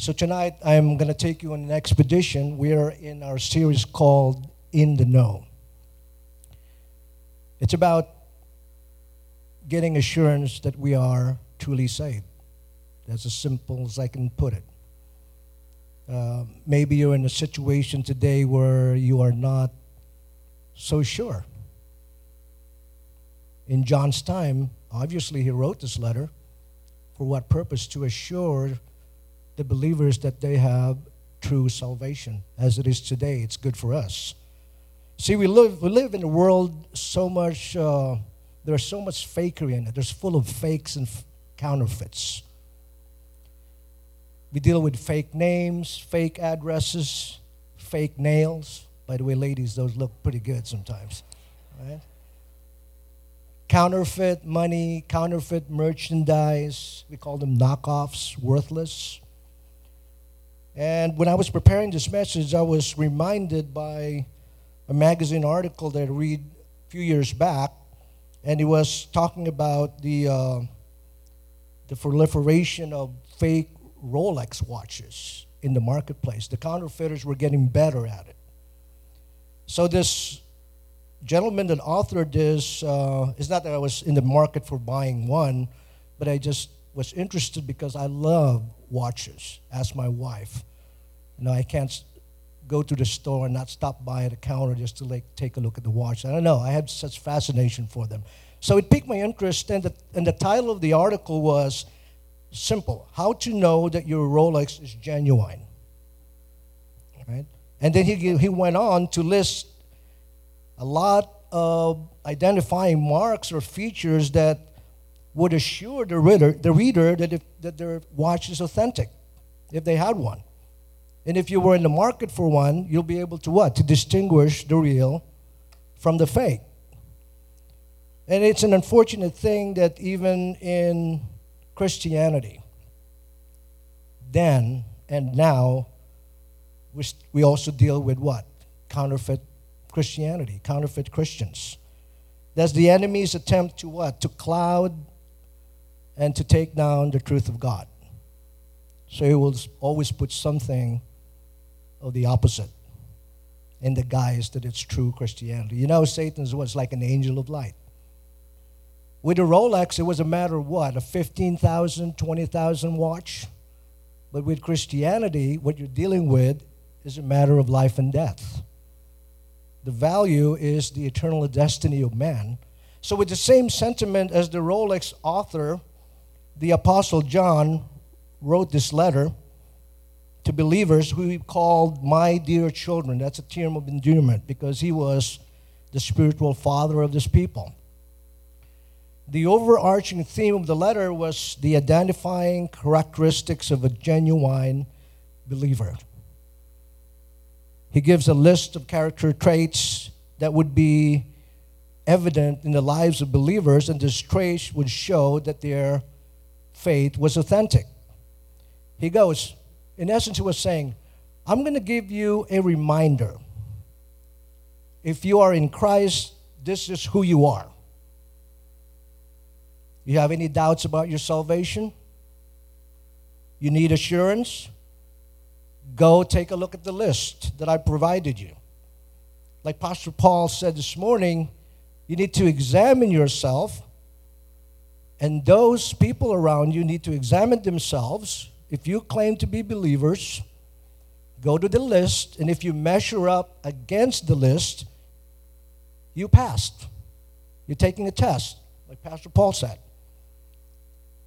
So tonight I'm going to take you on an expedition. We are in our series called In the Know. It's about getting assurance that we are truly saved. That's as simple as I can put it. Uh, maybe you're in a situation today where you are not so sure. In John's time, obviously, he wrote this letter. For what purpose? To assure the believers that they have true salvation. As it is today, it's good for us. See, we live, we live in a world so much, uh, there's so much fakery in it. There's full of fakes and f- counterfeits. We deal with fake names, fake addresses, fake nails. By the way, ladies, those look pretty good sometimes. Right? Counterfeit money, counterfeit merchandise. We call them knockoffs, worthless. And when I was preparing this message, I was reminded by a magazine article that I read a few years back, and it was talking about the uh, the proliferation of fake Rolex watches in the marketplace. The counterfeiters were getting better at it. So this gentleman that authored this uh, it's not that I was in the market for buying one, but I just was interested because I love watches. Ask my wife. You know, I can't go to the store and not stop by at a counter just to like take a look at the watch. I don't know. I had such fascination for them. So it piqued my interest, and the, and the title of the article was simple: How to know that your Rolex is genuine. Right? And then he he went on to list a lot of identifying marks or features that would assure the reader, the reader that, if, that their watch is authentic, if they had one. And if you were in the market for one, you'll be able to what? To distinguish the real from the fake. And it's an unfortunate thing that even in Christianity, then and now, we, we also deal with what? Counterfeit Christianity, counterfeit Christians. That's the enemy's attempt to what? To cloud and to take down the truth of God. So he will always put something of the opposite in the guise that it's true Christianity. You know, Satan was like an angel of light. With a Rolex, it was a matter of what? A 15,000, 20,000 watch? But with Christianity, what you're dealing with is a matter of life and death. The value is the eternal destiny of man. So, with the same sentiment as the Rolex author, the Apostle John wrote this letter to believers who he called my dear children. That's a term of endearment because he was the spiritual father of this people. The overarching theme of the letter was the identifying characteristics of a genuine believer. He gives a list of character traits that would be evident in the lives of believers, and this traits would show that their faith was authentic. He goes, in essence, he was saying, I'm going to give you a reminder. If you are in Christ, this is who you are. You have any doubts about your salvation? You need assurance? Go take a look at the list that I provided you. Like Pastor Paul said this morning, you need to examine yourself, and those people around you need to examine themselves if you claim to be believers, go to the list, and if you measure up against the list, you passed. You're taking a test, like Pastor Paul said.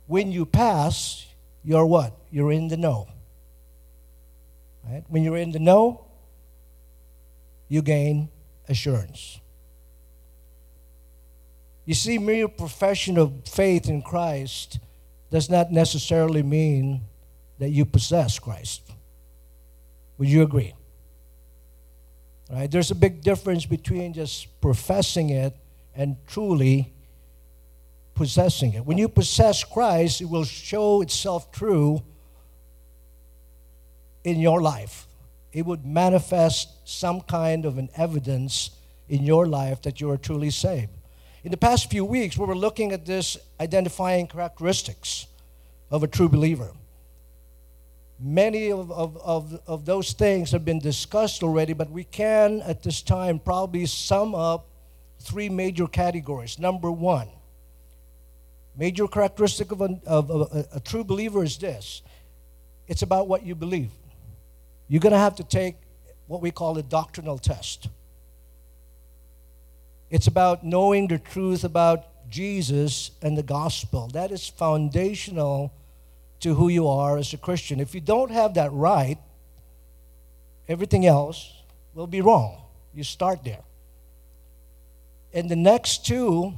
When you pass, you're what? You're in the know. Right? When you're in the know, you gain assurance. You see, mere profession of faith in Christ does not necessarily mean that you possess Christ. Would you agree? Right? There's a big difference between just professing it and truly possessing it. When you possess Christ, it will show itself true in your life. It would manifest some kind of an evidence in your life that you are truly saved. In the past few weeks, we were looking at this identifying characteristics of a true believer. Many of, of, of, of those things have been discussed already, but we can at this time probably sum up three major categories. Number one, major characteristic of a, of a, a true believer is this it's about what you believe. You're going to have to take what we call a doctrinal test. It's about knowing the truth about Jesus and the gospel. That is foundational to who you are as a Christian. If you don't have that right, everything else will be wrong. You start there. And the next two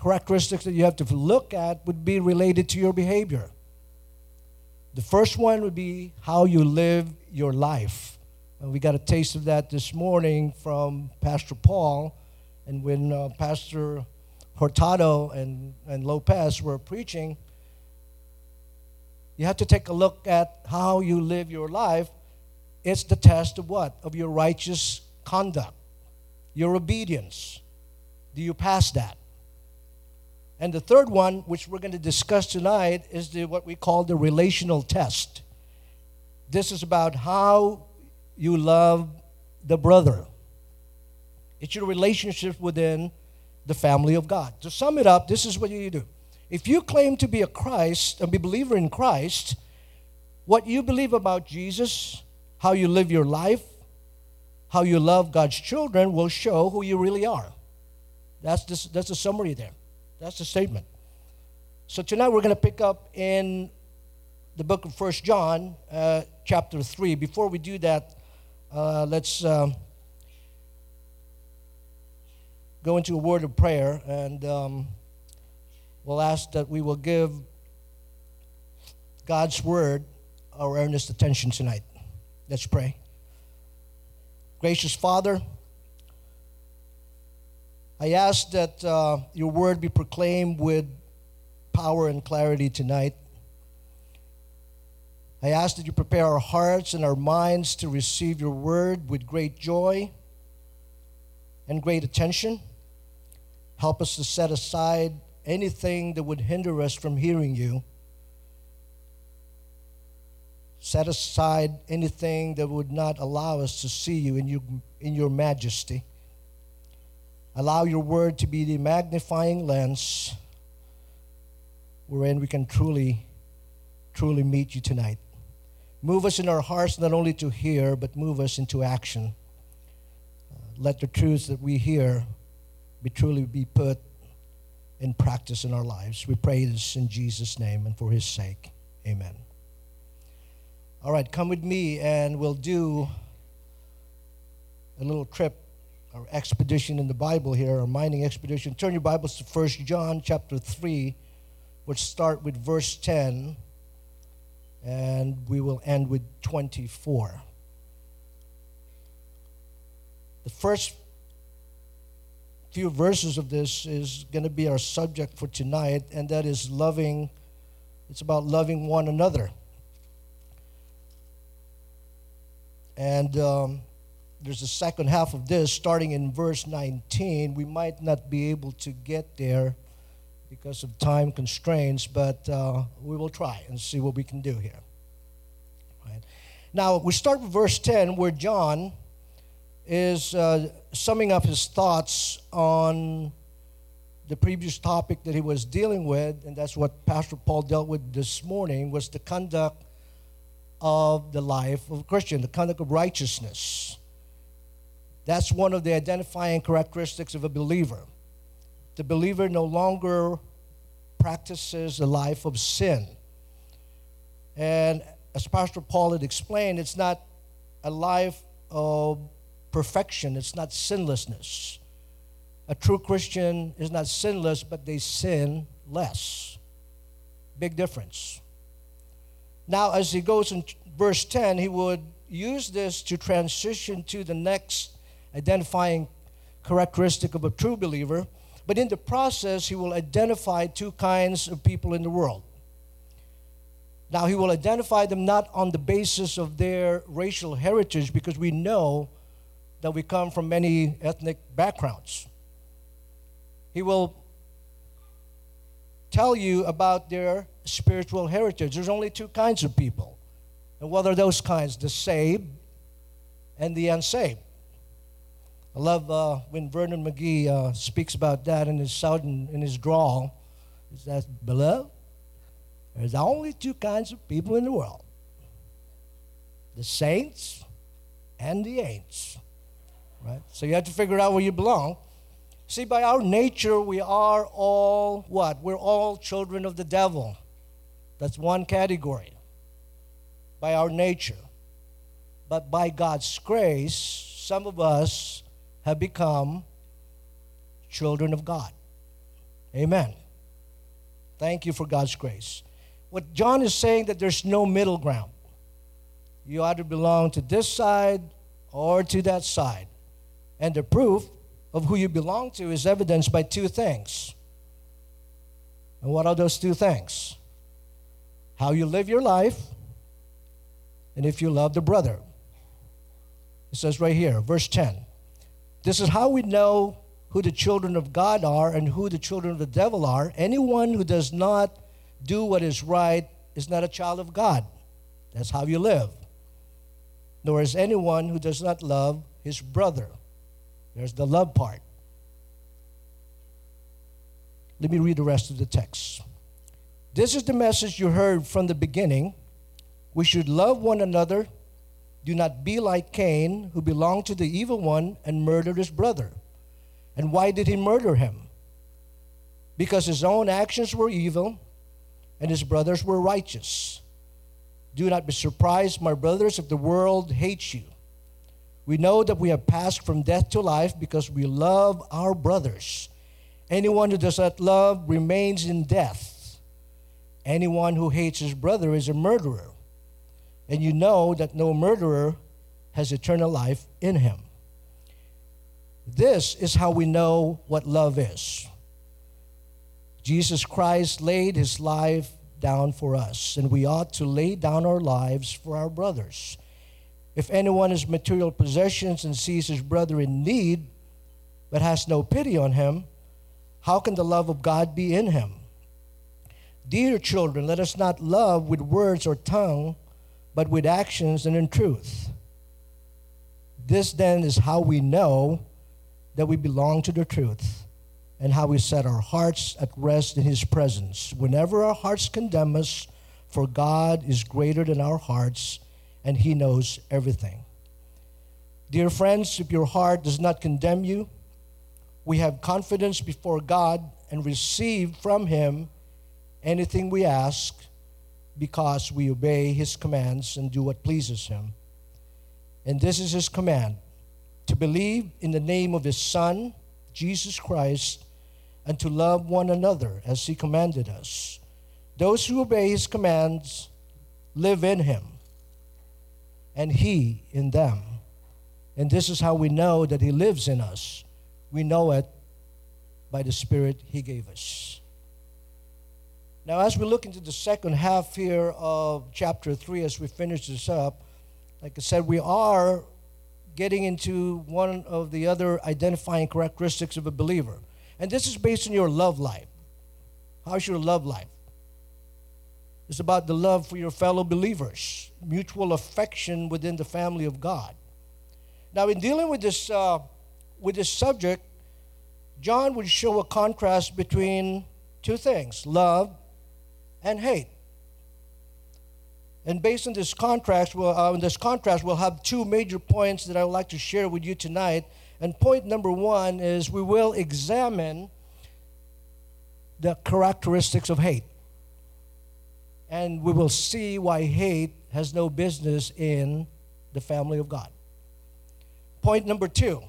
characteristics that you have to look at would be related to your behavior. The first one would be how you live your life. And we got a taste of that this morning from Pastor Paul. And when uh, Pastor Hurtado and, and Lopez were preaching, you have to take a look at how you live your life. It's the test of what? Of your righteous conduct, your obedience. Do you pass that? And the third one, which we're going to discuss tonight, is the, what we call the relational test. This is about how you love the brother. It's your relationship within the family of God. To sum it up, this is what you do. If you claim to be a Christ, a believer in Christ, what you believe about Jesus, how you live your life, how you love God's children will show who you really are. That's the, that's the summary there. That's the statement. So tonight we're going to pick up in the book of First John, uh, chapter 3. Before we do that, uh, let's uh, go into a word of prayer and. Um, we'll ask that we will give God's word our earnest attention tonight. Let's pray. Gracious Father, I ask that uh, your word be proclaimed with power and clarity tonight. I ask that you prepare our hearts and our minds to receive your word with great joy and great attention. Help us to set aside anything that would hinder us from hearing you. Set aside anything that would not allow us to see you in your, in your majesty. Allow your word to be the magnifying lens wherein we can truly, truly meet you tonight. Move us in our hearts not only to hear, but move us into action. Uh, let the truths that we hear be truly be put in practice in our lives. We pray this in Jesus' name and for his sake. Amen. All right, come with me and we'll do a little trip or expedition in the Bible here, a mining expedition. Turn your Bibles to 1 John chapter 3, which start with verse 10 and we will end with 24. The first few verses of this is going to be our subject for tonight, and that is loving. It's about loving one another. And um, there's a second half of this starting in verse 19. We might not be able to get there because of time constraints, but uh, we will try and see what we can do here. Right. Now, we start with verse 10, where John is uh, summing up his thoughts on the previous topic that he was dealing with, and that's what Pastor Paul dealt with this morning, was the conduct of the life of a Christian, the conduct of righteousness. That's one of the identifying characteristics of a believer. The believer no longer practices a life of sin. And as Pastor Paul had explained, it's not a life of perfection, it's not sinlessness. A true Christian is not sinless, but they sin less. Big difference. Now, as he goes in verse 10, he would use this to transition to the next identifying characteristic of a true believer. But in the process, he will identify two kinds of people in the world. Now, he will identify them not on the basis of their racial heritage, because we know that we come from many ethnic backgrounds. He will tell you about their spiritual heritage. There's only two kinds of people And what are those kinds? The saved and the unsaved. I love uh, when Vernon McGee uh, speaks about that in his southern, in his drawl. He says, "Beloved, there's only two kinds of people in the world: the saints and the ain'ts." Right. So you have to figure out where you belong. See, by our nature, we are all what? We're all children of the devil. That's one category. By our nature. But by God's grace, some of us have become children of God. Amen. Thank you for God's grace. What John is saying that there's no middle ground. You either belong to this side or to that side. And the proof of who you belong to is evidenced by two things. And what are those two things? How you live your life, and if you love the brother. It says right here, verse 10. This is how we know who the children of God are and who the children of the devil are. Anyone who does not do what is right is not a child of God. That's how you live. Nor is anyone who does not love his brother. There's the love part. Let me read the rest of the text. This is the message you heard from the beginning. We should love one another do not be like Cain, who belonged to the evil one and murdered his brother. And why did he murder him? Because his own actions were evil and his brothers were righteous. Do not be surprised, my brothers, if the world hates you. We know that we have passed from death to life because we love our brothers. Anyone who does not love remains in death. Anyone who hates his brother is a murderer and you know that no murderer has eternal life in him. This is how we know what love is. Jesus Christ laid his life down for us, and we ought to lay down our lives for our brothers. If anyone has material possessions and sees his brother in need, but has no pity on him, how can the love of God be in him? Dear children, let us not love with words or tongue but with actions and in truth. This then is how we know that we belong to the truth and how we set our hearts at rest in His presence. Whenever our hearts condemn us, for God is greater than our hearts and He knows everything. Dear friends, if your heart does not condemn you, we have confidence before God and receive from Him anything we ask because we obey his commands and do what pleases him. And this is his command to believe in the name of his Son, Jesus Christ, and to love one another as he commanded us. Those who obey his commands live in him, and he in them. And this is how we know that he lives in us. We know it by the Spirit he gave us. Now, as we look into the second half here of chapter 3, as we finish this up, like I said, we are getting into one of the other identifying characteristics of a believer. And this is based on your love life. How's your love life? It's about the love for your fellow believers, mutual affection within the family of God. Now, in dealing with this, uh, with this subject, John would show a contrast between two things love and hate. And based on this contrast, we'll, uh, this contrast, we'll have two major points that I would like to share with you tonight. And point number one is we will examine the characteristics of hate. And we will see why hate has no business in the family of God. Point number two,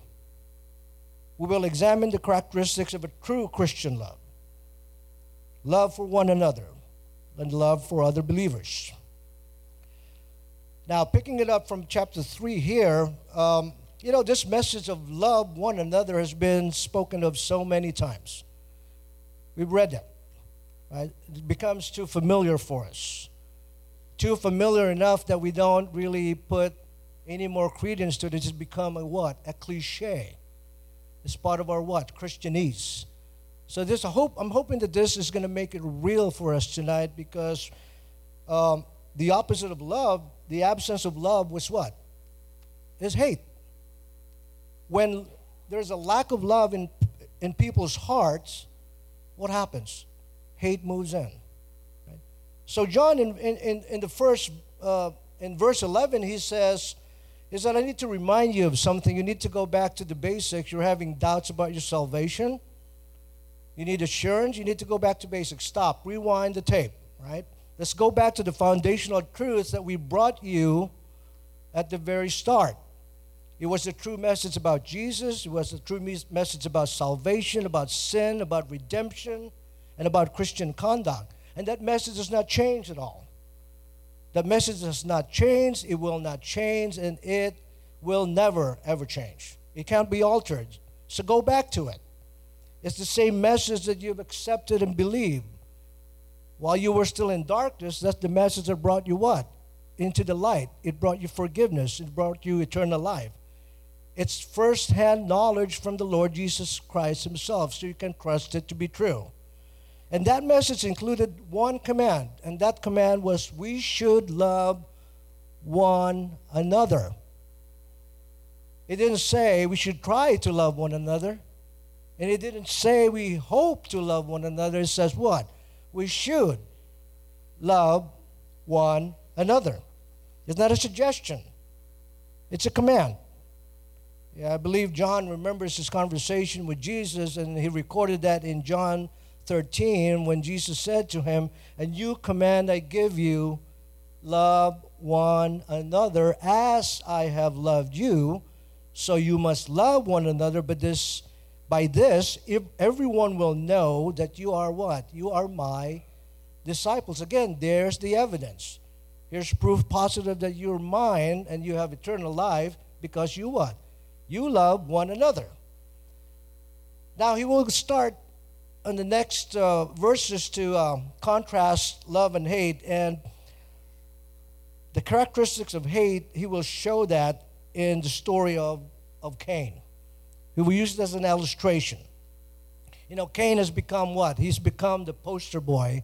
we will examine the characteristics of a true Christian love love for one another and love for other believers. Now, picking it up from chapter 3 here, um, you know, this message of love one another has been spoken of so many times. We've read it. Right? It becomes too familiar for us. Too familiar enough that we don't really put any more credence to it. It's become a what? A cliche. It's part of our what? Christianese. So this, I hope, I'm hoping that this is going to make it real for us tonight because um, the opposite of love the absence of love was what? Is hate. When there's a lack of love in, in people's hearts, what happens? Hate moves in. Right? So, John, in, in, in the first, uh, in verse 11, he says, is that I need to remind you of something. You need to go back to the basics. You're having doubts about your salvation. You need assurance. You need to go back to basics. Stop. Rewind the tape, right? Let's go back to the foundational truths that we brought you at the very start. It was a true message about Jesus, it was a true message about salvation, about sin, about redemption, and about Christian conduct. And that message does not change at all. That message has not changed, it will not change, and it will never, ever change. It can't be altered. So go back to it. It's the same message that you've accepted and believed. While you were still in darkness, that's the message that brought you what? Into the light. It brought you forgiveness. It brought you eternal life. It's first-hand knowledge from the Lord Jesus Christ Himself, so you can trust it to be true. And that message included one command, and that command was we should love one another. It didn't say we should try to love one another. And it didn't say we hope to love one another. It says what? we should love one another. It's not a suggestion, it's a command. Yeah, I believe John remembers his conversation with Jesus, and he recorded that in John 13 when Jesus said to him, And you command I give you, love one another as I have loved you. So you must love one another, but this by this, if everyone will know that you are what? You are my disciples. Again, there's the evidence. Here's proof positive that you're mine and you have eternal life because you what? You love one another. Now, he will start in the next uh, verses to uh, contrast love and hate. And the characteristics of hate, he will show that in the story of, of Cain. He will use it as an illustration. You know, Cain has become what? He's become the poster boy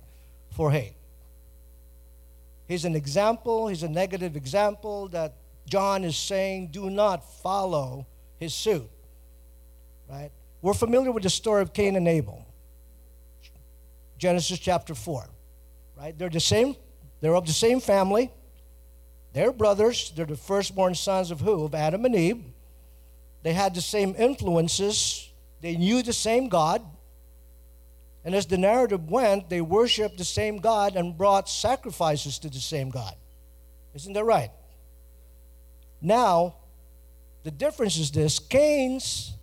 for hate. He's an example, he's a negative example that John is saying do not follow his suit. Right? We're familiar with the story of Cain and Abel. Genesis chapter 4. Right? They're the same, they're of the same family. They're brothers. They're the firstborn sons of who? Of Adam and Eve. They had the same influences, they knew the same God. And as the narrative went, they worshiped the same God and brought sacrifices to the same God. Isn't that right? Now, the difference is this Cain's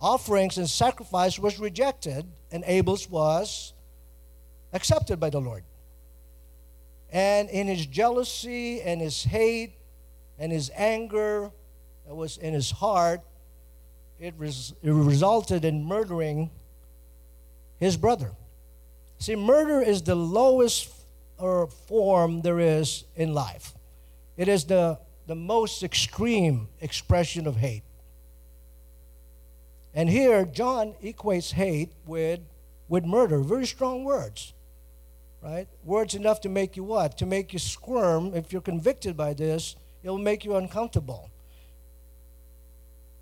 offerings and sacrifice was rejected, and Abel's was accepted by the Lord. And in his jealousy and his hate and his anger that was in his heart, it, res- it resulted in murdering his brother. See, murder is the lowest or form there is in life. It is the, the most extreme expression of hate. And here, John equates hate with, with murder. Very strong words, right? Words enough to make you what? To make you squirm. If you're convicted by this, it will make you uncomfortable.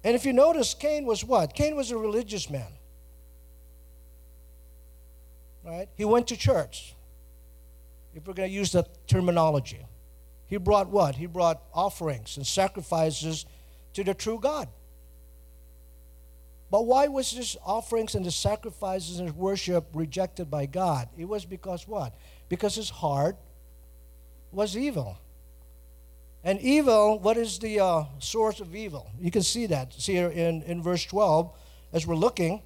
And if you notice, Cain was what? Cain was a religious man. Right? He went to church. If we're going to use that terminology, he brought what? He brought offerings and sacrifices to the true God. But why was this offerings and the sacrifices and worship rejected by God? It was because what? Because his heart was evil. And evil, what is the uh, source of evil? You can see that. See here in, in verse 12, as we're looking.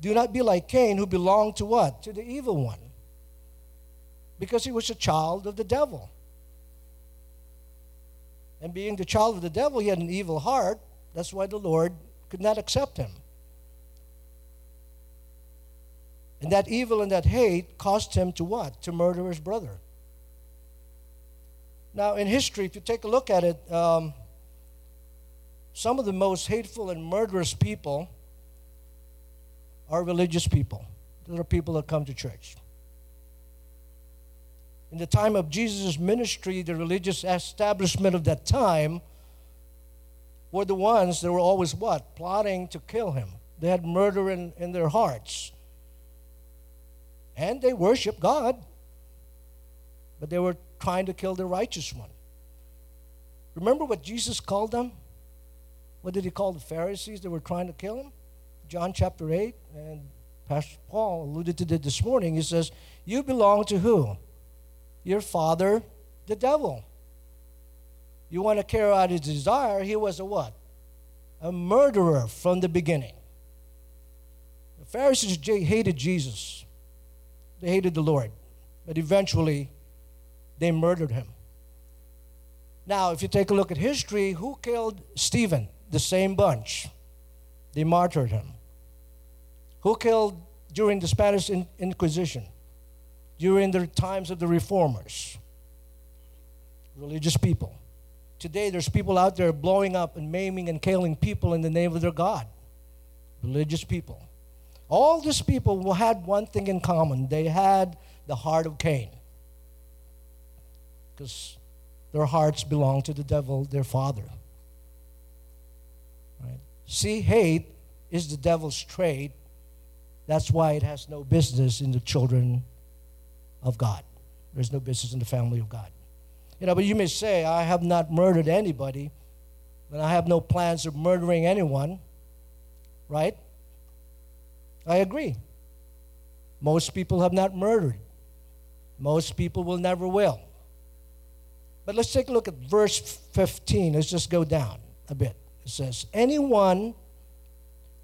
Do not be like Cain, who belonged to what? To the evil one. Because he was a child of the devil. And being the child of the devil, he had an evil heart. That's why the Lord could not accept him. And that evil and that hate caused him to what? To murder his brother. Now, in history, if you take a look at it, um, some of the most hateful and murderous people are religious people. Those are people that come to church. In the time of Jesus' ministry, the religious establishment of that time were the ones that were always what? Plotting to kill him. They had murder in, in their hearts. And they worshiped God, but they were trying to kill the righteous one. Remember what Jesus called them? What did he call the Pharisees that were trying to kill him? John chapter 8, and Pastor Paul alluded to it this morning. He says, You belong to who? Your father, the devil. You want to carry out his desire, he was a what? A murderer from the beginning. The Pharisees hated Jesus, they hated the Lord, but eventually they murdered him. Now, if you take a look at history, who killed Stephen? The same bunch. They martyred him. Who killed during the Spanish Inquisition? During the times of the reformers? Religious people. Today, there's people out there blowing up and maiming and killing people in the name of their God. Religious people. All these people had one thing in common they had the heart of Cain. Because their hearts belong to the devil, their father. Right? See, hate is the devil's trait. That's why it has no business in the children of God. There's no business in the family of God. You know, but you may say, I have not murdered anybody, and I have no plans of murdering anyone. Right? I agree. Most people have not murdered. Most people will never will. But let's take a look at verse 15. Let's just go down a bit. It says, Anyone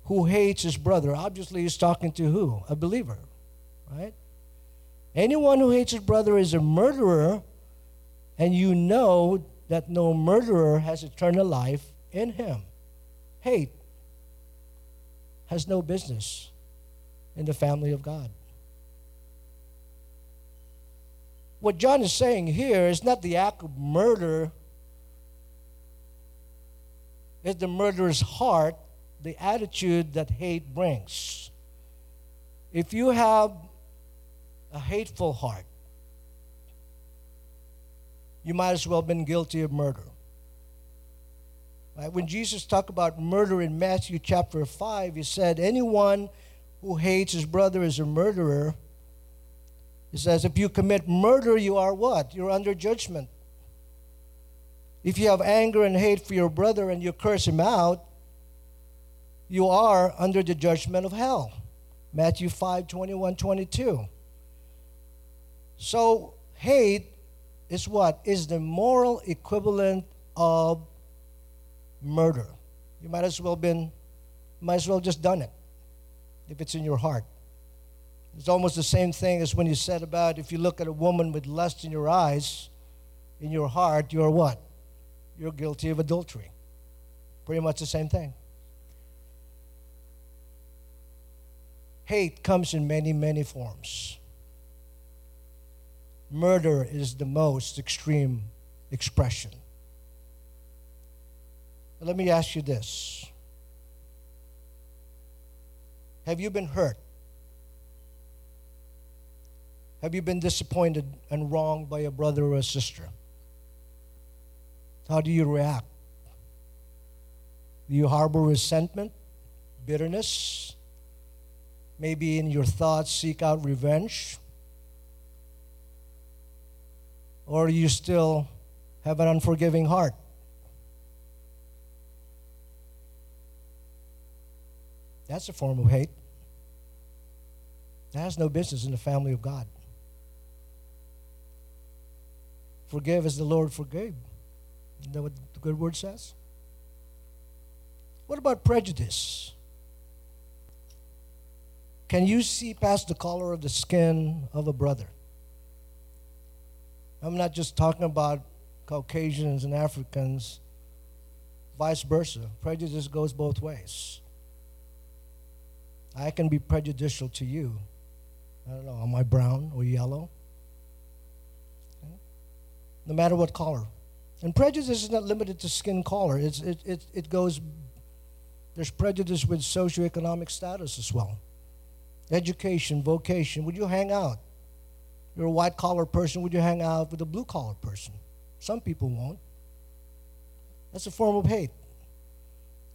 who hates his brother, obviously he's talking to who? A believer, right? Anyone who hates his brother is a murderer, and you know that no murderer has eternal life in him. Hate has no business in the family of God. what John is saying here is not the act of murder, it's the murderer's heart, the attitude that hate brings. If you have a hateful heart, you might as well have been guilty of murder. Right? When Jesus talked about murder in Matthew chapter 5, he said, Anyone who hates his brother is a murderer he says, if you commit murder, you are what? You're under judgment. If you have anger and hate for your brother and you curse him out, you are under the judgment of hell. Matthew 5 21, 22. So, hate is what? Is the moral equivalent of murder. You might as well been, might as well just done it if it's in your heart. It's almost the same thing as when you said about if you look at a woman with lust in your eyes, in your heart, you're what? You're guilty of adultery. Pretty much the same thing. Hate comes in many, many forms. Murder is the most extreme expression. Let me ask you this Have you been hurt have you been disappointed and wronged by a brother or a sister? How do you react? Do you harbor resentment, bitterness? Maybe in your thoughts seek out revenge? Or you still have an unforgiving heart? That's a form of hate. That has no business in the family of God. Forgive as the Lord forgave. Isn't that what the good word says? What about prejudice? Can you see past the color of the skin of a brother? I'm not just talking about Caucasians and Africans, vice versa. Prejudice goes both ways. I can be prejudicial to you. I don't know, am I brown or yellow? no matter what color. And prejudice is not limited to skin color. It's, it, it, it goes, there's prejudice with socioeconomic status as well. Education, vocation. Would you hang out? You're a white collar person, would you hang out with a blue collar person? Some people won't. That's a form of hate.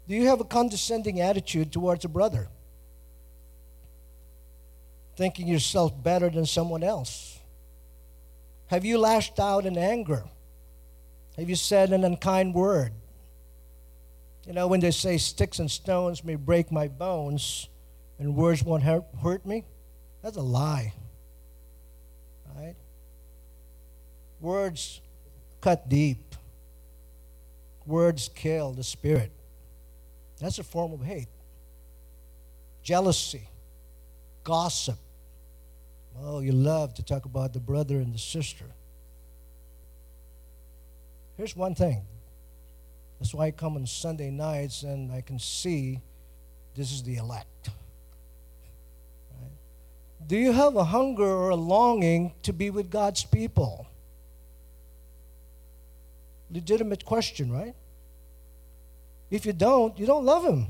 Do you have a condescending attitude towards a brother? Thinking yourself better than someone else? Have you lashed out in anger? Have you said an unkind word? You know, when they say sticks and stones may break my bones and words won't hurt, hurt me, that's a lie. Right? Words cut deep. Words kill the spirit. That's a form of hate. Jealousy, gossip. Oh, you love to talk about the brother and the sister. Here's one thing. That's why I come on Sunday nights and I can see this is the elect. Right? Do you have a hunger or a longing to be with God's people? Legitimate question, right? If you don't, you don't love Him.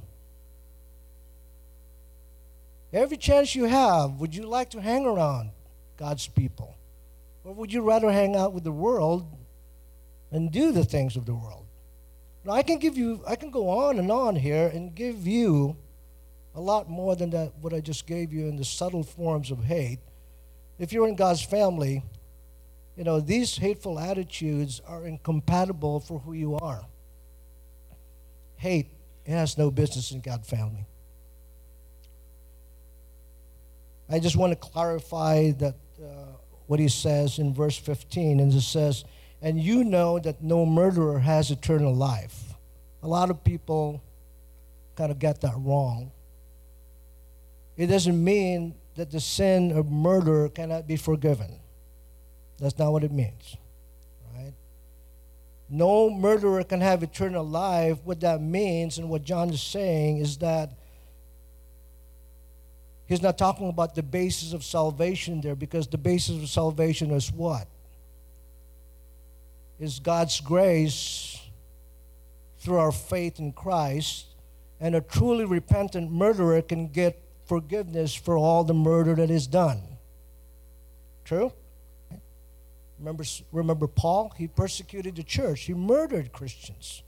Every chance you have, would you like to hang around God's people? Or would you rather hang out with the world and do the things of the world? Now, I can give you, I can go on and on here and give you a lot more than that, what I just gave you in the subtle forms of hate. If you're in God's family, you know, these hateful attitudes are incompatible for who you are hate has no business in God's family. I just want to clarify that uh, what he says in verse 15, and it says, And you know that no murderer has eternal life. A lot of people kind of get that wrong. It doesn't mean that the sin of murder cannot be forgiven. That's not what it means Right? no murderer can have eternal life. What that means and what John is saying is that he's not talking about the basis of salvation there because the basis of salvation is what? Is God's grace through our faith in Christ. And a truly repentant murderer can get forgiveness for all the murder that is done. True? Remember, remember Paul? He persecuted the church, he murdered Christians.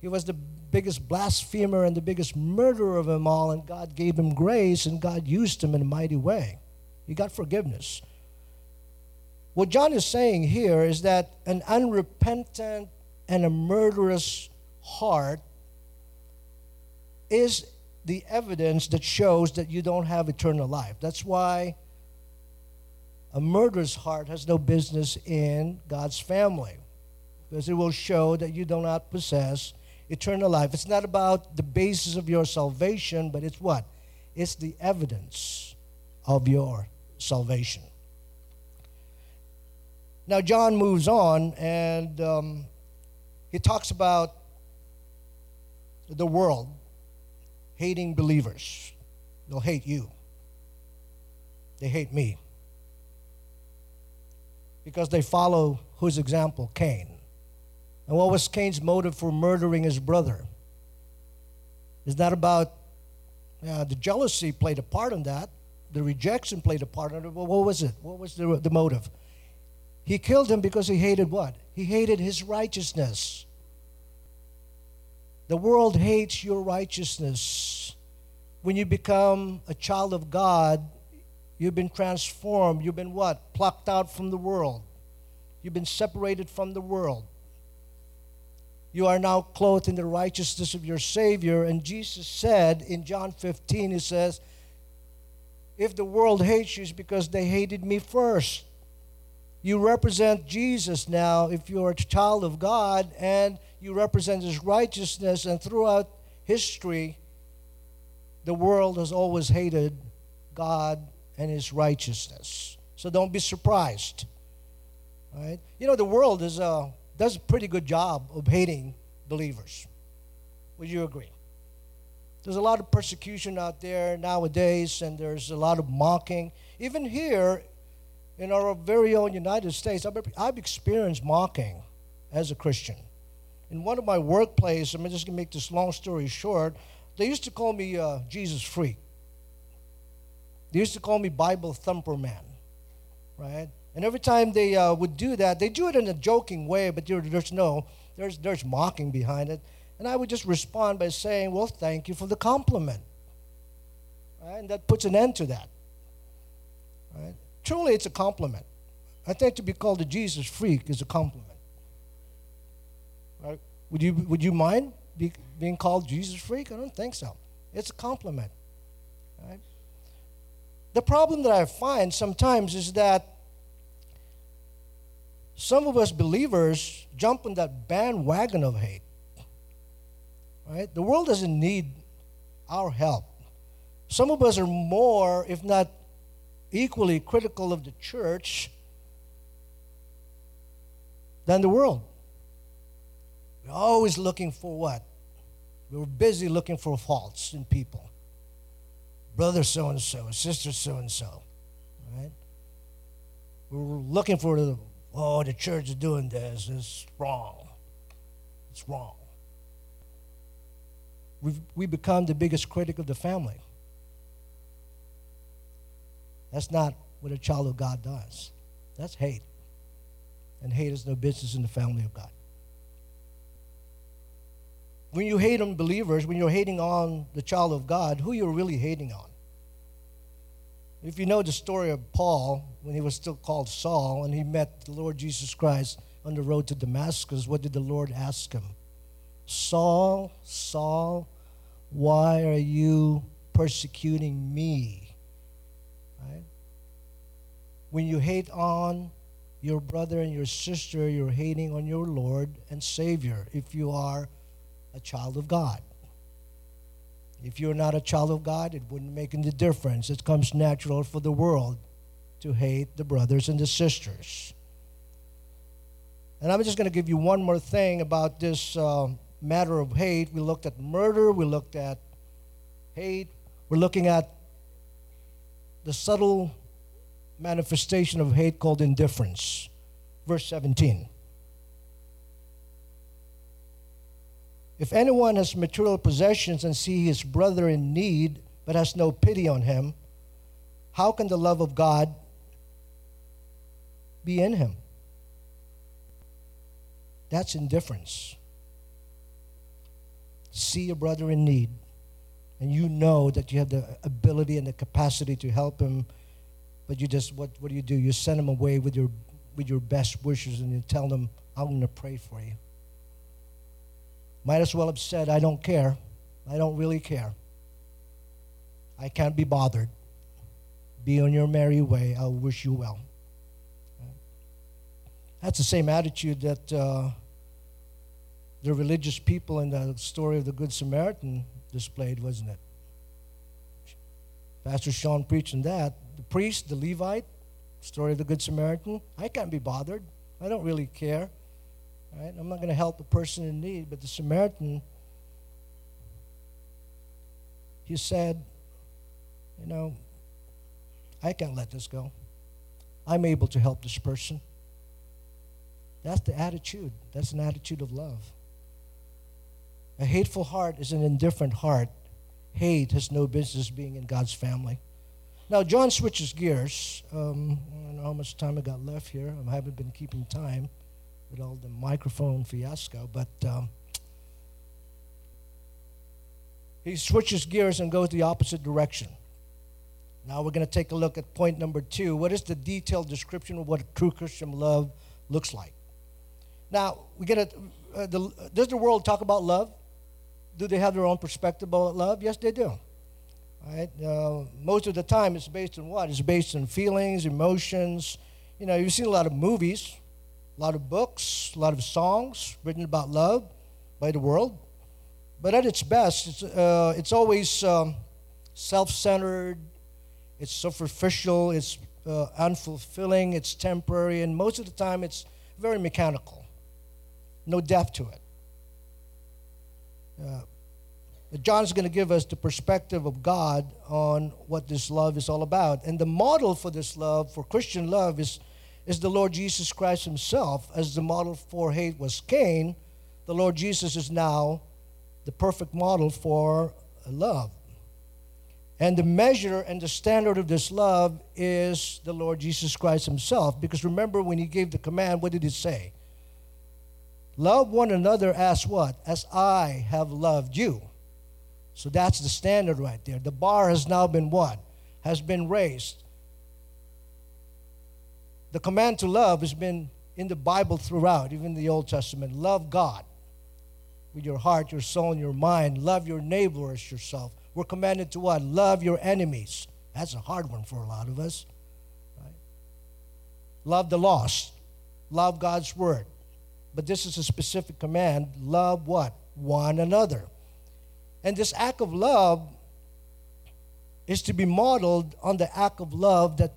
He was the biggest blasphemer and the biggest murderer of them all, and God gave him grace and God used him in a mighty way. He got forgiveness. What John is saying here is that an unrepentant and a murderous heart is the evidence that shows that you don't have eternal life. That's why a murderous heart has no business in God's family because it will show that you do not possess eternal life. It's not about the basis of your salvation, but it's what? It's the evidence of your salvation. Now, John moves on and um, he talks about the world hating believers. They'll hate you, they hate me because they follow whose example? Cain. And what was Cain's motive for murdering his brother? Is that about uh, the jealousy played a part in that? The rejection played a part in it. Well, what was it? What was the, the motive? He killed him because he hated what? He hated his righteousness. The world hates your righteousness. When you become a child of God, You've been transformed. You've been what? Plucked out from the world. You've been separated from the world. You are now clothed in the righteousness of your Savior. And Jesus said in John 15, He says, If the world hates you, it's because they hated me first. You represent Jesus now if you're a child of God and you represent His righteousness. And throughout history, the world has always hated God and his righteousness. So don't be surprised. Right? You know, the world is, uh, does a pretty good job of hating believers. Would you agree? There's a lot of persecution out there nowadays, and there's a lot of mocking. Even here in our very own United States, I've, I've experienced mocking as a Christian. In one of my workplaces, I'm just going to make this long story short, they used to call me uh, Jesus freak. They used to call me Bible thumper man right? And every time they uh, would do that, they do it in a joking way, but there's no, there's, there's mocking behind it. And I would just respond by saying, well, thank you for the compliment. Right? And that puts an end to that. Right? Truly, it's a compliment. I think to be called a Jesus freak is a compliment. Right? Would you, would you mind be, being called Jesus freak? I don't think so. It's a compliment. Right? The problem that I find sometimes is that some of us believers jump on that bandwagon of hate. Right? The world doesn't need our help. Some of us are more, if not equally critical of the church than the world. We're always looking for what? We're busy looking for faults in people. Brother so and so, sister so and so. Right? We're looking for the, oh, the church is doing this. It's wrong. It's wrong. We've, we become the biggest critic of the family. That's not what a child of God does. That's hate. And hate is no business in the family of God. When you hate on believers, when you're hating on the child of God, who you're really hating on? If you know the story of Paul, when he was still called Saul, and he met the Lord Jesus Christ on the road to Damascus, what did the Lord ask him? Saul, Saul, why are you persecuting me? Right? When you hate on your brother and your sister, you're hating on your Lord and Savior if you are a child of God. If you're not a child of God, it wouldn't make any difference. It comes natural for the world to hate the brothers and the sisters. And I'm just going to give you one more thing about this uh, matter of hate. We looked at murder, we looked at hate, we're looking at the subtle manifestation of hate called indifference. Verse 17. If anyone has material possessions and see his brother in need but has no pity on him, how can the love of God be in him? That's indifference. See a brother in need, and you know that you have the ability and the capacity to help him but you just, what, what do you do? You send him away with your, with your best wishes and you tell them, I'm to pray for you. Might as well have said, I don't care. I don't really care. I can't be bothered. Be on your merry way. I'll wish you well. That's the same attitude that uh, the religious people in the story of the Good Samaritan displayed, wasn't it? Pastor Sean preaching that the priest, the Levite, story of the Good Samaritan. I can't be bothered. I don't really care. Right? I'm not going to help a person in need. But the Samaritan, he said, you know, I can't let this go. I'm able to help this person. That's the attitude. That's an attitude of love. A hateful heart is an indifferent heart. Hate has no business being in God's family. Now, John switches gears. Um, I don't know how much time I got left here. I haven't been keeping time with all the microphone fiasco, but um, he switches gears and goes the opposite direction. Now we're going to take a look at point number two. What is the detailed description of what a true Christian love looks like? Now we get it. Uh, the, does the world talk about love? Do they have their own perspective about love? Yes, they do. Right? Uh, most of the time, it's based on what? It's based on feelings, emotions. You know, you've seen a lot of movies, a lot of books, a lot of songs written about love by the world. But at its best, it's, uh, it's always um, self centered, it's superficial, it's uh, unfulfilling, it's temporary, and most of the time, it's very mechanical. No depth to it. Uh, John's going to give us the perspective of God on what this love is all about. And the model for this love, for Christian love, is, is the Lord Jesus Christ himself. As the model for hate was Cain, the Lord Jesus is now the perfect model for love. And the measure and the standard of this love is the Lord Jesus Christ Himself. Because remember, when He gave the command, what did He say? Love one another as what? As I have loved you. So that's the standard right there. The bar has now been what? Has been raised. The command to love has been in the Bible throughout, even the Old Testament. Love God with your heart, your soul, and your mind. Love your neighbor as yourself. We're commanded to what? Love your enemies. That's a hard one for a lot of us. Right? Love the lost. Love God's word. But this is a specific command. Love what? One another. And this act of love is to be modeled on the act of love that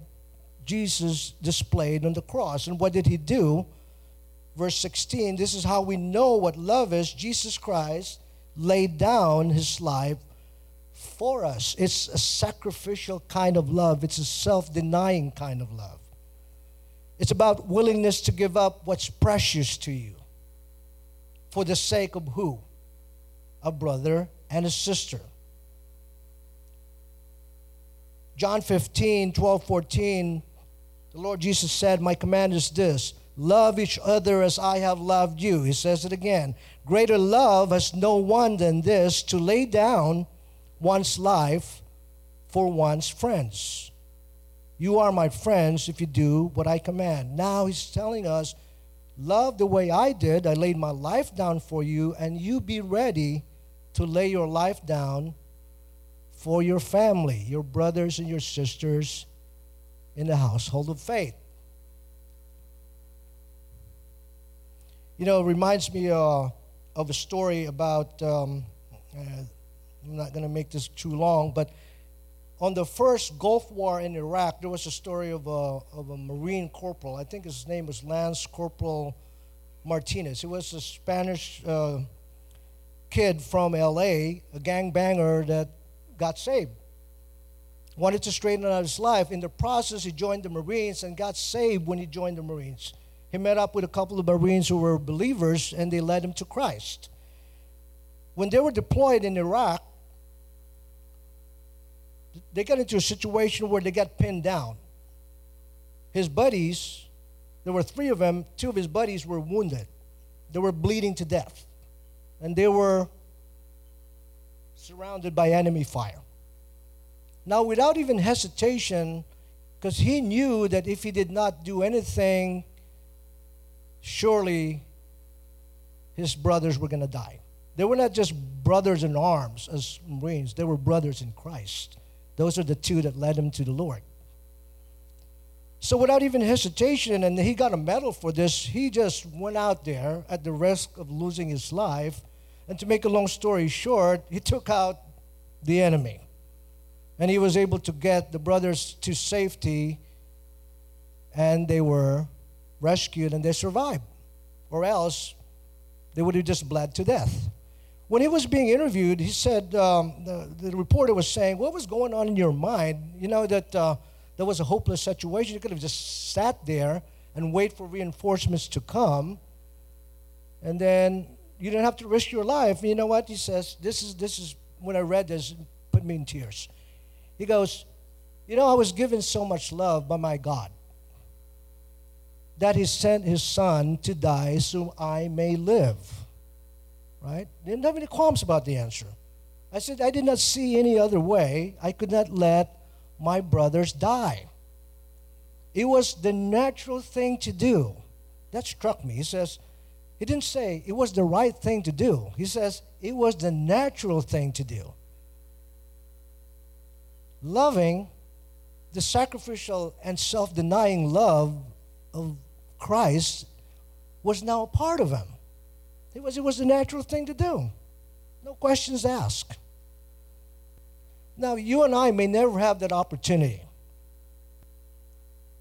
Jesus displayed on the cross. And what did he do? Verse 16 this is how we know what love is. Jesus Christ laid down his life for us. It's a sacrificial kind of love, it's a self denying kind of love. It's about willingness to give up what's precious to you for the sake of who? A brother and a sister. John 15, 12, 14, the Lord Jesus said, My command is this love each other as I have loved you. He says it again. Greater love has no one than this to lay down one's life for one's friends. You are my friends if you do what I command. Now he's telling us, love the way I did. I laid my life down for you, and you be ready to lay your life down for your family, your brothers and your sisters in the household of faith. You know, it reminds me uh, of a story about um, uh, I'm not going to make this too long, but on the first Gulf War in Iraq, there was a story of a, of a Marine corporal. I think his name was Lance Corporal Martinez. He was a Spanish uh, kid from LA, a gangbanger that got saved. Wanted to straighten out his life. In the process, he joined the Marines and got saved when he joined the Marines. He met up with a couple of Marines who were believers and they led him to Christ. When they were deployed in Iraq, they got into a situation where they got pinned down. His buddies, there were three of them, two of his buddies were wounded. They were bleeding to death. And they were surrounded by enemy fire. Now, without even hesitation, because he knew that if he did not do anything, surely his brothers were going to die. They were not just brothers in arms as Marines, they were brothers in Christ. Those are the two that led him to the Lord. So, without even hesitation, and he got a medal for this, he just went out there at the risk of losing his life. And to make a long story short, he took out the enemy. And he was able to get the brothers to safety, and they were rescued and they survived. Or else, they would have just bled to death. When he was being interviewed, he said, um, the, the reporter was saying, What was going on in your mind? You know, that uh, there was a hopeless situation. You could have just sat there and wait for reinforcements to come. And then you didn't have to risk your life. You know what? He says, This is, this is when I read this, put me in tears. He goes, You know, I was given so much love by my God that he sent his son to die so I may live right? Didn't have any qualms about the answer. I said, I did not see any other way. I could not let my brothers die. It was the natural thing to do. That struck me. He says, he didn't say it was the right thing to do. He says it was the natural thing to do. Loving the sacrificial and self denying love of Christ was now a part of him. It was, it was the natural thing to do. No questions asked. Now, you and I may never have that opportunity.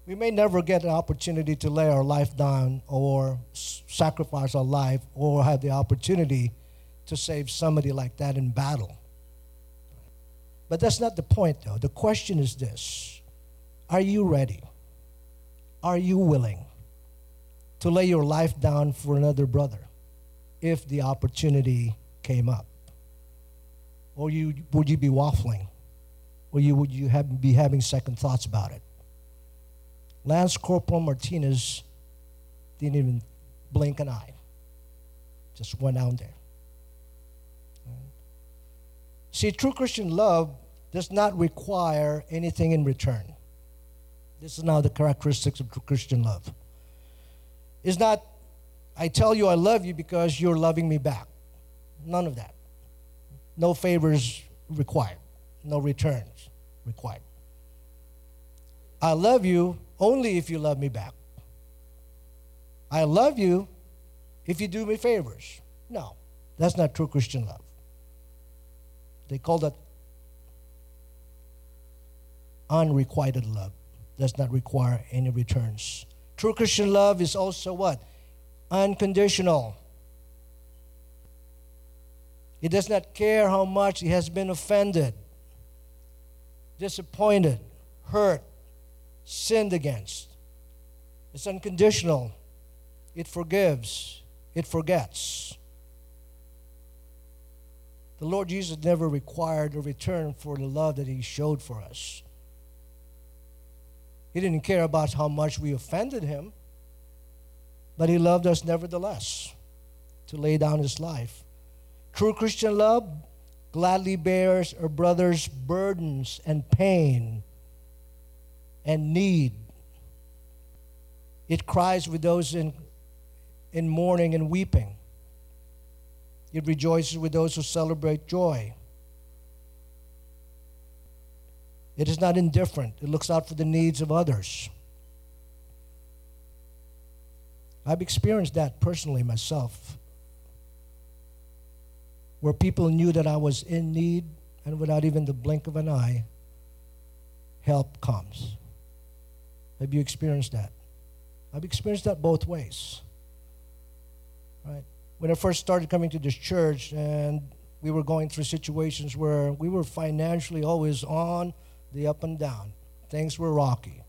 We may never get an opportunity to lay our life down or sacrifice our life or have the opportunity to save somebody like that in battle. But that's not the point, though. The question is this Are you ready? Are you willing to lay your life down for another brother? if the opportunity came up? Or you, would you be waffling? or you would you have, be having second thoughts about it. Lance Corporal Martinez didn't even blink an eye. Just went out there. See, true Christian love does not require anything in return. This is now the characteristics of true Christian love. It's not, I tell you I love you because you're loving me back. None of that. No favors required, no returns required. I love you only if you love me back. I love you if you do me favors. No, that's not true Christian love. They call that unrequited love. Does not require any returns. True Christian love is also what? Unconditional. He does not care how much he has been offended, disappointed, hurt, sinned against. It's unconditional. It forgives, it forgets. The Lord Jesus never required a return for the love that He showed for us. He didn't care about how much we offended Him, but He loved us nevertheless to lay down His life. True Christian love gladly bears a brother's burdens and pain and need. It cries with those in, in mourning and weeping. It rejoices with those who celebrate joy. It is not indifferent, it looks out for the needs of others. I've experienced that personally myself, where people knew that I was in need, and without even the blink of an eye, help comes. Have you experienced that? I've experienced that both ways. Right? When I first started coming to this church and we were going through situations where we were financially always on the up and down. Things were rocky.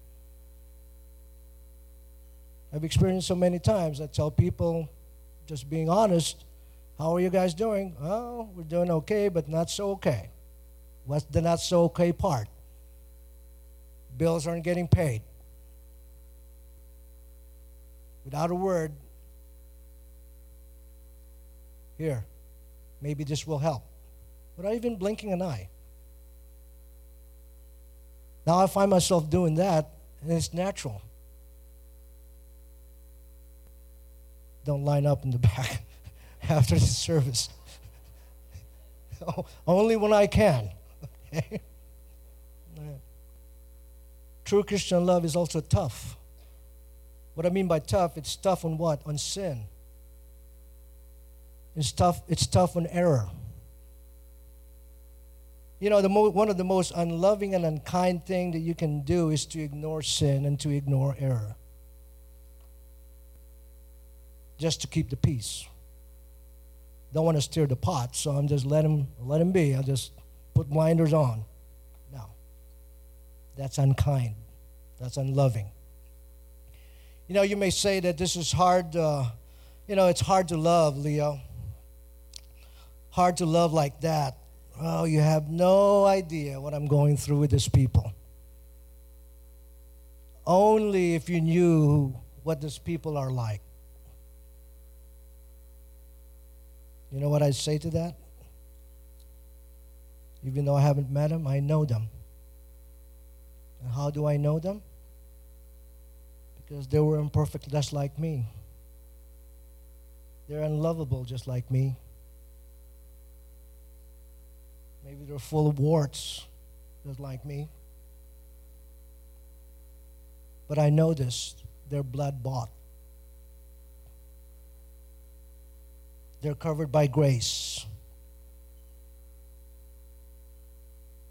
I've experienced so many times. I tell people, just being honest, how are you guys doing? Oh, we're doing okay, but not so okay. What's the not so okay part? Bills aren't getting paid. Without a word, here, maybe this will help. Without even blinking an eye. Now I find myself doing that, and it's natural. Don't line up in the back after the service. Only when I can. True Christian love is also tough. What I mean by tough, it's tough on what? On sin. It's tough, it's tough on error. You know, the mo- one of the most unloving and unkind thing that you can do is to ignore sin and to ignore error. Just to keep the peace. Don't want to stir the pot, so I'm just let him let him be. I'll just put blinders on. No. That's unkind. That's unloving. You know, you may say that this is hard. Uh, you know, it's hard to love, Leo hard to love like that. Oh, you have no idea what I'm going through with these people. Only if you knew what these people are like. You know what I say to that? Even though I haven't met them, I know them. And how do I know them? Because they were imperfect just like me. They're unlovable just like me. Maybe they're full of warts, just like me. But I know this they're blood bought. They're covered by grace.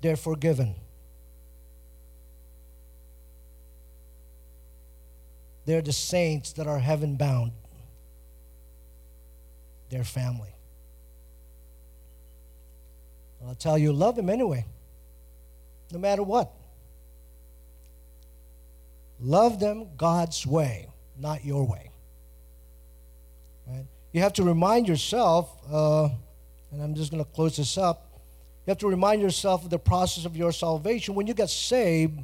They're forgiven. They're the saints that are heaven bound. They're family. I'll tell you, love him anyway, no matter what. Love them God's way, not your way. Right? You have to remind yourself, uh, and I'm just going to close this up. You have to remind yourself of the process of your salvation. When you get saved,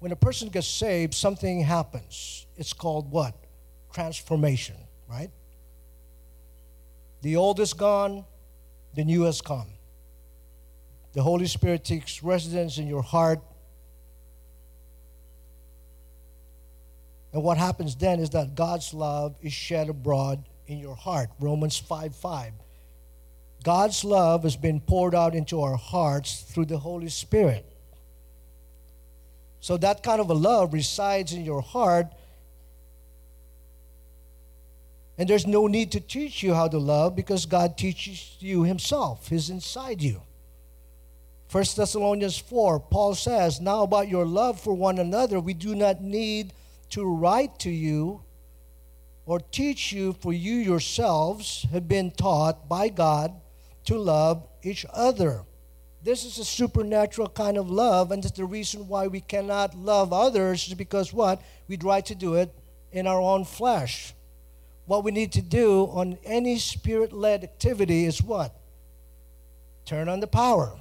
when a person gets saved, something happens. It's called what? Transformation, right? The old is gone, the new has come. The Holy Spirit takes residence in your heart. And what happens then is that God's love is shed abroad in your heart. Romans 5 5. God's love has been poured out into our hearts through the Holy Spirit. So that kind of a love resides in your heart. And there's no need to teach you how to love because God teaches you Himself. He's inside you. 1 Thessalonians 4, Paul says, Now about your love for one another, we do not need to write to you or teach you, for you yourselves have been taught by God to love each other. This is a supernatural kind of love, and it's the reason why we cannot love others is because what? We try to do it in our own flesh. What we need to do on any spirit led activity is what? Turn on the power.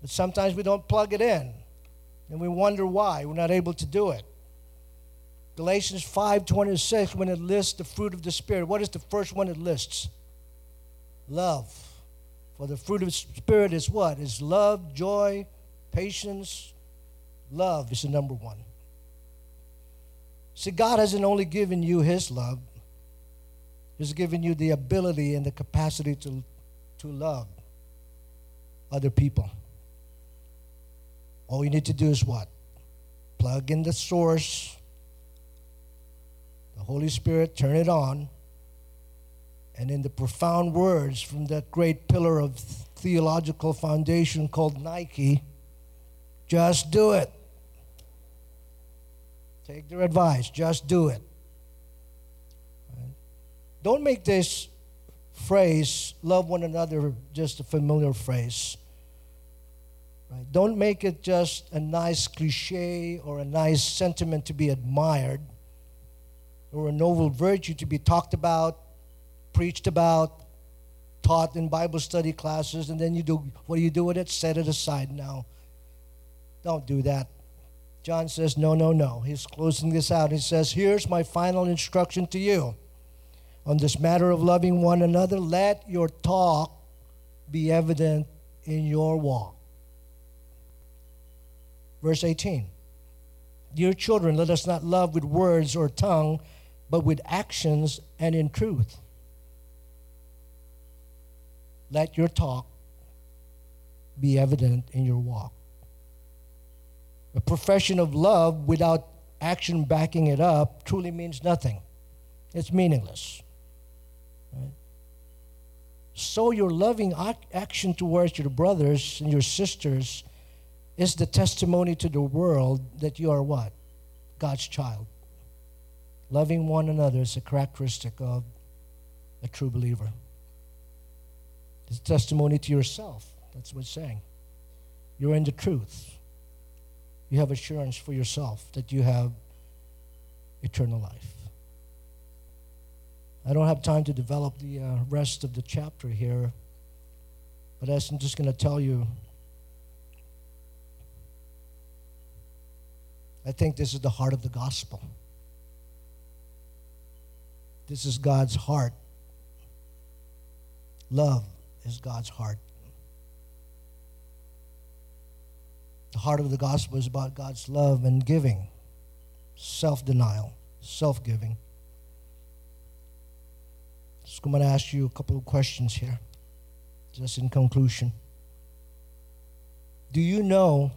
But sometimes we don't plug it in, and we wonder why we're not able to do it. Galatians 5:26 when it lists the fruit of the spirit, what is the first one it lists? Love. For the fruit of the Spirit is what? Is love, joy, patience. Love is the number one. See, God hasn't only given you His love, He's given you the ability and the capacity to, to love other people. All you need to do is what? Plug in the source, the Holy Spirit, turn it on, and in the profound words from that great pillar of theological foundation called Nike, just do it. Take their advice, just do it. Don't make this phrase, love one another, just a familiar phrase. Right? Don't make it just a nice cliche or a nice sentiment to be admired or a noble virtue to be talked about preached about, taught in Bible study classes, and then you do what do you do with it? Set it aside now. Don't do that. John says, No, no, no. He's closing this out. He says, Here's my final instruction to you. On this matter of loving one another, let your talk be evident in your walk. Verse 18 Dear children, let us not love with words or tongue, but with actions and in truth. Let your talk be evident in your walk. A profession of love without action backing it up truly means nothing. It's meaningless. Right? So, your loving action towards your brothers and your sisters is the testimony to the world that you are what? God's child. Loving one another is a characteristic of a true believer. It's testimony to yourself. That's what it's saying. You're in the truth. You have assurance for yourself that you have eternal life. I don't have time to develop the uh, rest of the chapter here, but I'm just going to tell you. I think this is the heart of the gospel. This is God's heart. Love is God's heart. The heart of the gospel is about God's love and giving, self denial, self giving. So I'm going to ask you a couple of questions here, just in conclusion. Do you know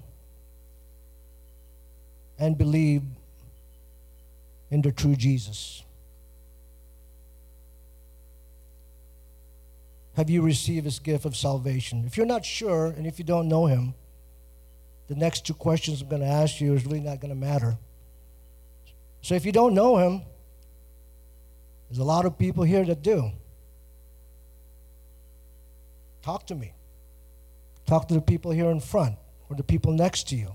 and believe in the true Jesus? have you received his gift of salvation? If you're not sure and if you don't know him, the next two questions I'm going to ask you is really not going to matter. So if you don't know him, there's a lot of people here that do. Talk to me. Talk to the people here in front or the people next to you.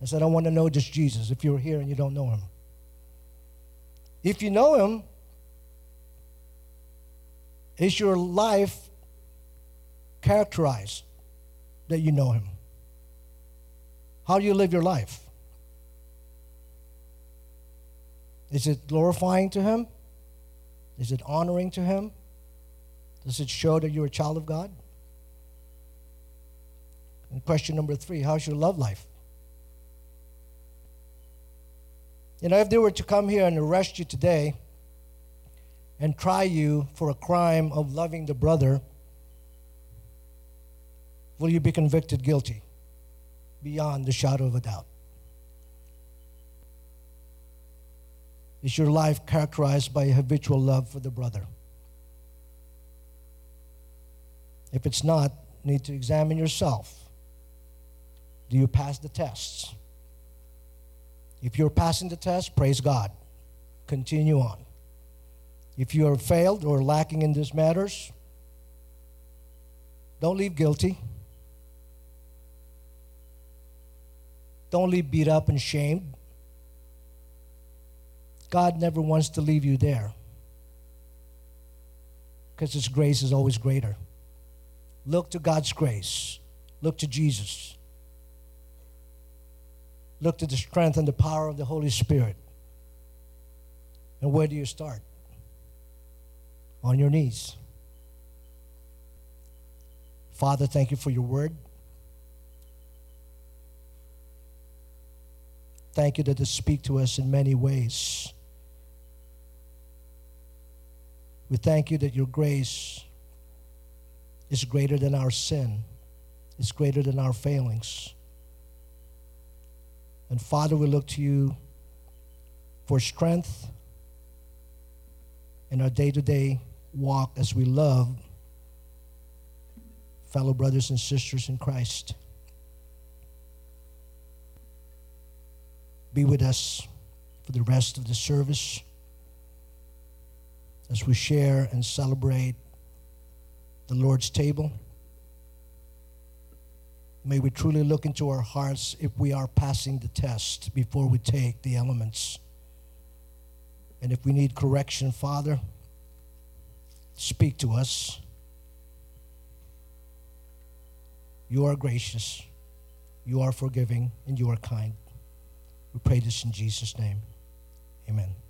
I said, I want to know just Jesus if you're here and you don't know him. If you know him, is your life characterized that you know Him? How do you live your life? Is it glorifying to Him? Is it honoring to Him? Does it show that you're a child of God? And question number three how's your love life? You know, if they were to come here and arrest you today and try you for a crime of loving the brother, will you be convicted guilty? Beyond the shadow of a doubt. Is your life characterized by a habitual love for the brother? If it's not, you need to examine yourself. Do you pass the tests? If you're passing the test, praise God. Continue on. If you are failed or lacking in these matters, don't leave guilty. Don't leave beat up and shamed. God never wants to leave you there because His grace is always greater. Look to God's grace, look to Jesus, look to the strength and the power of the Holy Spirit. And where do you start? On your knees. Father, thank you for your word. Thank you that it speak to us in many ways. We thank you that your grace is greater than our sin, is greater than our failings. And Father, we look to you for strength in our day to day walk as we love fellow brothers and sisters in Christ. Be with us for the rest of the service as we share and celebrate the Lord's table. May we truly look into our hearts if we are passing the test before we take the elements. And if we need correction, Father, speak to us. You are gracious, you are forgiving, and you are kind. We pray this in Jesus' name. Amen.